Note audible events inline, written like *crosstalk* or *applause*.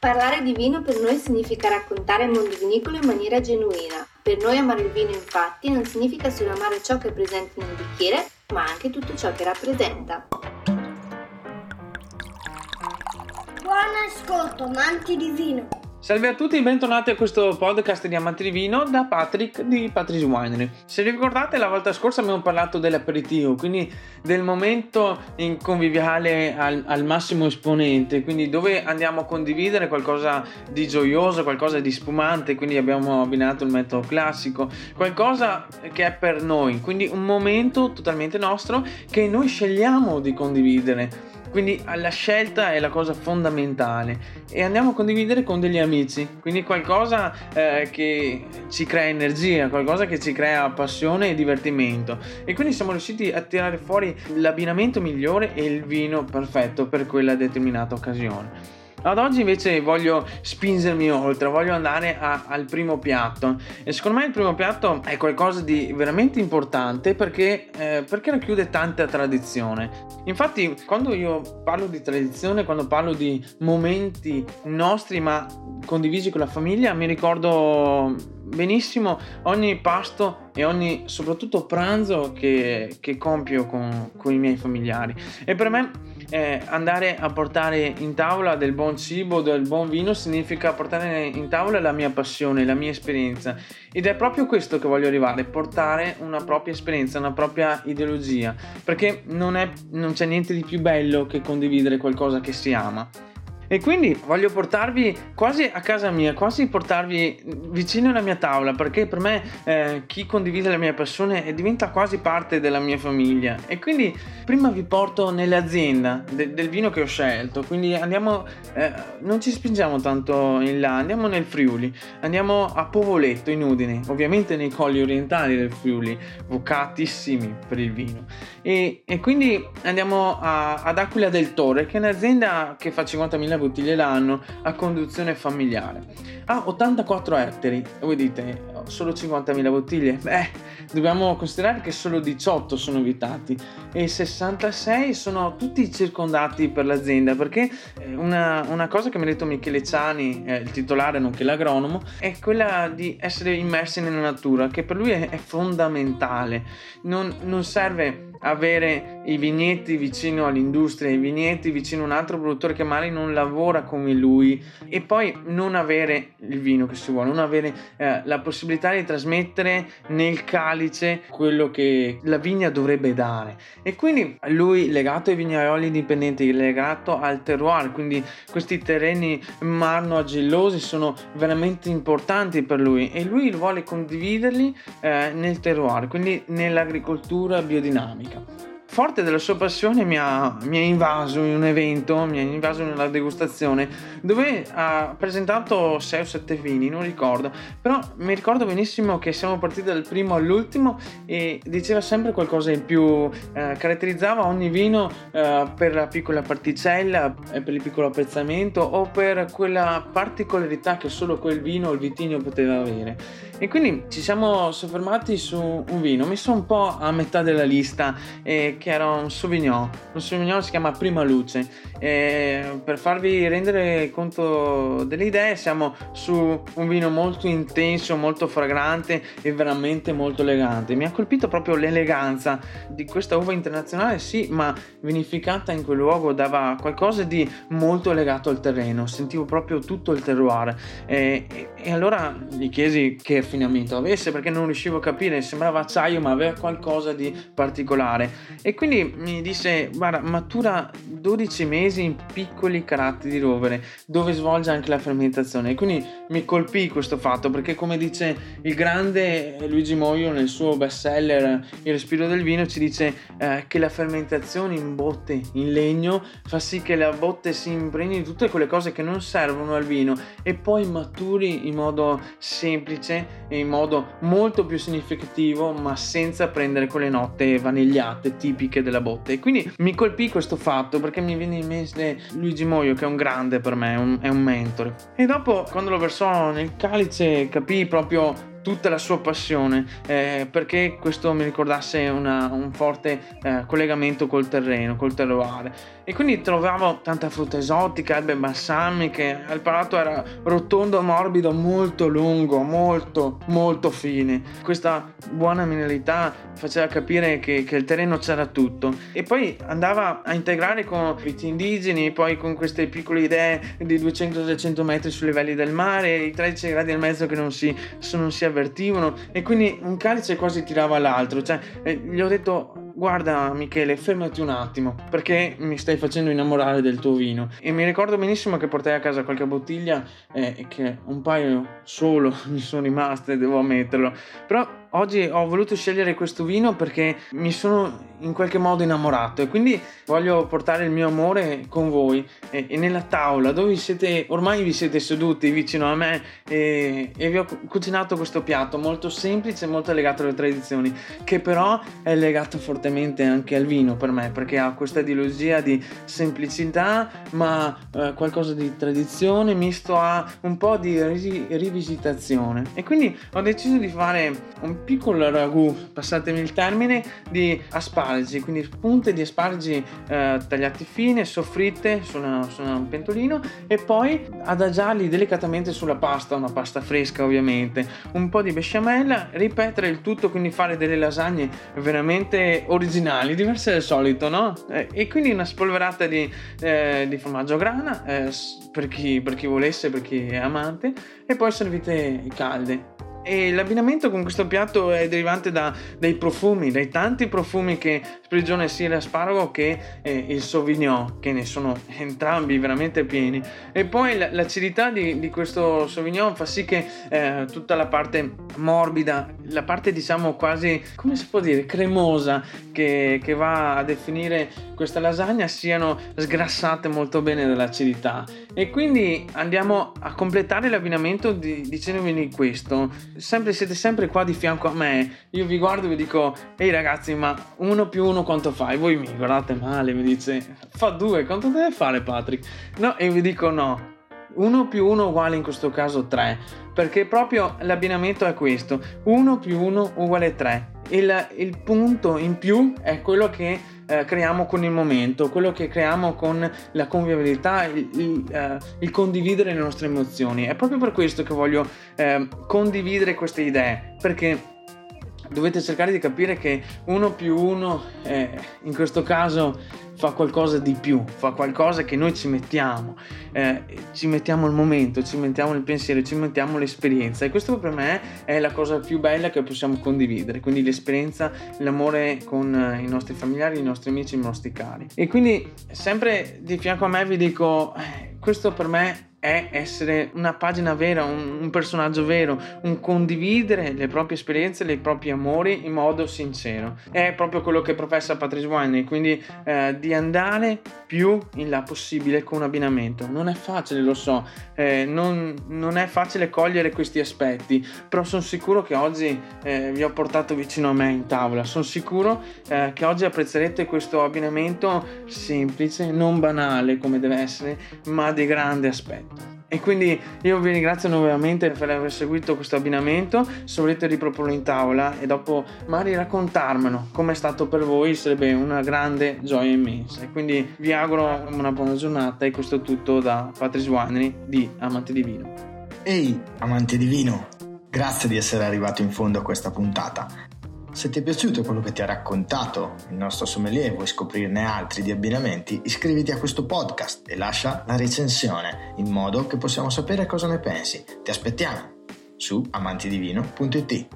Parlare di vino per noi significa raccontare il mondo vinicolo in maniera genuina. Per noi amare il vino infatti non significa solo amare ciò che è presente nel bicchiere, ma anche tutto ciò che rappresenta. Buon ascolto, amanti di vino! Salve a tutti e bentornati a questo podcast di Amanti di Vino da Patrick di Patrick's Winery. Se ricordate la volta scorsa abbiamo parlato dell'aperitivo, quindi del momento in conviviale al, al, massimo esponente, quindi dove andiamo a condividere qualcosa di gioioso, qualcosa di spumante, quindi abbiamo abbinato il metodo classico, qualcosa che è per noi, quindi un momento totalmente nostro che noi scegliamo di condividere quindi la scelta è la cosa fondamentale e andiamo a condividere con degli amici, quindi qualcosa eh, che ci crea energia, qualcosa che ci crea passione e divertimento. E quindi siamo riusciti a tirare fuori l'abbinamento migliore e il vino perfetto per quella determinata occasione. Ad oggi invece voglio spingermi oltre, voglio andare a, al primo piatto e secondo me il primo piatto è qualcosa di veramente importante perché, eh, perché racchiude tanta tradizione. Infatti quando io parlo di tradizione, quando parlo di momenti nostri ma condivisi con la famiglia, mi ricordo benissimo ogni pasto e ogni soprattutto pranzo che, che compio con, con i miei familiari e per me eh, andare a portare in tavola del buon cibo, del buon vino, significa portare in tavola la mia passione, la mia esperienza. Ed è proprio questo che voglio arrivare, portare una propria esperienza, una propria ideologia, perché non, è, non c'è niente di più bello che condividere qualcosa che si ama. E quindi voglio portarvi quasi a casa mia, quasi portarvi vicino alla mia tavola, perché per me eh, chi condivide la mia passione diventa quasi parte della mia famiglia. E quindi prima vi porto nell'azienda de- del vino che ho scelto, quindi andiamo, eh, non ci spingiamo tanto in là, andiamo nel Friuli, andiamo a Povoletto in Udine, ovviamente nei colli orientali del Friuli, vocatissimi per il vino. E, e quindi andiamo a, ad Aquila del Torre, che è un'azienda che fa 50.000 bottiglie l'anno a conduzione familiare. Ha 84 ettari e voi dite solo 50.000 bottiglie? Beh, dobbiamo considerare che solo 18 sono vietati e 66 sono tutti circondati per l'azienda perché eh, una, una cosa che mi ha detto Michele Ciani, eh, il titolare nonché l'agronomo, è quella di essere immersi nella natura che per lui è, è fondamentale. Non, non serve avere i vigneti vicino all'industria, i vigneti vicino a un altro produttore che magari non lavora come lui e poi non avere il vino che si vuole, non avere eh, la possibilità di trasmettere nel calice quello che la vigna dovrebbe dare. E quindi lui legato ai vignaioli indipendenti, legato al terroir, quindi questi terreni marno-agellosi sono veramente importanti per lui e lui vuole condividerli eh, nel terroir, quindi nell'agricoltura biodinamica. 힘들어. Forte della sua passione mi ha, mi ha, invaso in un evento, mi ha invaso in degustazione dove ha presentato 6 o 7 vini, non ricordo, però mi ricordo benissimo che siamo partiti dal primo all'ultimo e diceva sempre qualcosa in più, eh, caratterizzava ogni vino eh, per la piccola particella, eh, per il piccolo apprezzamento o per quella particolarità che solo quel vino o il vitigno poteva avere. E quindi ci siamo soffermati su un vino, messo un po' a metà della lista, eh, che era un Sauvignon. Un Sauvignon si chiama Prima Luce. E per farvi rendere conto delle idee, siamo su un vino molto intenso, molto fragrante e veramente molto elegante. Mi ha colpito proprio l'eleganza di questa uva internazionale, sì, ma vinificata in quel luogo dava qualcosa di molto legato al terreno. Sentivo proprio tutto il terroir. E, e, e allora gli chiesi che raffinamento avesse perché non riuscivo a capire, sembrava acciaio ma aveva qualcosa di particolare e quindi mi disse guarda matura 12 mesi in piccoli caratteri di rovere dove svolge anche la fermentazione. E quindi mi colpì questo fatto perché come dice il grande Luigi Moio nel suo bestseller Il respiro del vino ci dice eh, che la fermentazione in botte in legno fa sì che la botte si impregni di tutte quelle cose che non servono al vino e poi maturi in modo semplice in modo molto più significativo ma senza prendere quelle note vanigliate tipiche della botte. Quindi mi colpì questo fatto perché mi viene in mente Luigi Moio che è un grande per me, un, è un mentore. E dopo quando lo versò nel calice capì proprio tutta la sua passione eh, perché questo mi ricordasse una, un forte eh, collegamento col terreno, col terroir. E quindi trovavo tanta frutta esotica, erbe balsamiche, il palato era rotondo, morbido, molto lungo, molto, molto fine. Questa buona mineralità faceva capire che, che il terreno c'era tutto. E poi andava a integrare con viti indigeni, poi con queste piccole idee di 200-300 metri sui livelli del mare, i 13 gradi e mezzo che non si, non si avvertivano. E quindi un calice quasi tirava l'altro. Cioè, eh, gli ho detto guarda Michele, fermati un attimo, perché mi stai facendo innamorare del tuo vino. E mi ricordo benissimo che portai a casa qualche bottiglia eh, e che un paio solo mi *laughs* sono rimaste, devo ammetterlo. Però oggi ho voluto scegliere questo vino perché mi sono in qualche modo innamorato e quindi voglio portare il mio amore con voi. E, e nella tavola dove siete, ormai vi siete seduti vicino a me e, e vi ho cucinato questo piatto molto semplice, molto legato alle tradizioni, che però è legato fortemente anche al vino per me perché ha questa ideologia di semplicità ma eh, qualcosa di tradizione misto a un po' di rivisitazione. E quindi ho deciso di fare un piccolo ragù, passatemi il termine, di asparagi, quindi punte di asparagi eh, tagliati fine, soffritte su, una, su, un pentolino e poi adagiarli delicatamente sulla pasta, una pasta fresca ovviamente, un po' di besciamella, ripetere il tutto, quindi fare delle lasagne veramente originali, diverse dal solito, no? Eh, e quindi una spolverata di, eh, di formaggio grana eh, per chi, per chi volesse, per chi è amante, e poi servite calde. E l'abbinamento con questo piatto è derivante da, dai profumi, dai tanti profumi che sprigiona sia l'asparago che eh, il sauvignon, che ne sono entrambi veramente pieni. E poi l'acidità di, di questo sauvignon fa sì che eh, tutta la parte morbida, la parte diciamo quasi, come si può dire, cremosa che, che va a definire questa lasagna siano sgrassate molto bene dall'acidità. E quindi andiamo a completare l'abbinamento di, dicendovi questo sempre, siete sempre qua di fianco a me. Io vi guardo e vi dico, ehi ragazzi, ma uno più uno quanto fai? Voi mi guardate male, mi dice, fa due, quanto deve fare Patrick? No, e vi dico no. 1 più 1 uguale in questo caso 3, perché proprio l'abbinamento è questo, 1 più 1 uguale 3. Il, il punto in più è quello che eh, creiamo con il momento, quello che creiamo con la convivialità, il, il, eh, il, condividere le nostre emozioni. È proprio per questo che voglio eh, condividere queste idee, perché dovete cercare di capire che uno più uno, eh, in questo caso, fa qualcosa di più, fa qualcosa che noi ci mettiamo, eh, ci mettiamo il momento, ci mettiamo il pensiero, ci mettiamo l'esperienza e questo per me è la cosa più bella che possiamo condividere, quindi l'esperienza, l'amore con eh, i nostri familiari, i nostri amici, i nostri cari. E quindi sempre di fianco a me vi dico, eh, questo per me è essere una pagina vera, un, un, personaggio vero, un condividere le proprie esperienze, i propri amori in modo sincero. È proprio quello che professa Patrice Wine, quindi eh, di andare più in là possibile con un abbinamento. Non è facile, lo so, eh, non, non, è facile cogliere questi aspetti, però sono sicuro che oggi eh, vi ho portato vicino a me in tavola. Sono sicuro eh, che oggi apprezzerete questo abbinamento semplice, non banale come deve essere, ma di grande aspetto. E quindi io vi ringrazio nuovamente per aver seguito questo abbinamento. Se volete riproporlo in tavola e dopo magari raccontarmelo come è stato per voi, sarebbe una grande gioia immensa. E quindi vi auguro una buona giornata e questo è tutto da Patrice Winery di Amante di Vino. Ehi, amante di vino! Grazie di essere arrivato in fondo a questa puntata. Se ti è piaciuto quello che ti ha raccontato il nostro sommelier e vuoi scoprirne altri di abbinamenti, iscriviti a questo podcast e lascia la recensione in modo che possiamo sapere cosa ne pensi. Ti aspettiamo su amantidivino.it.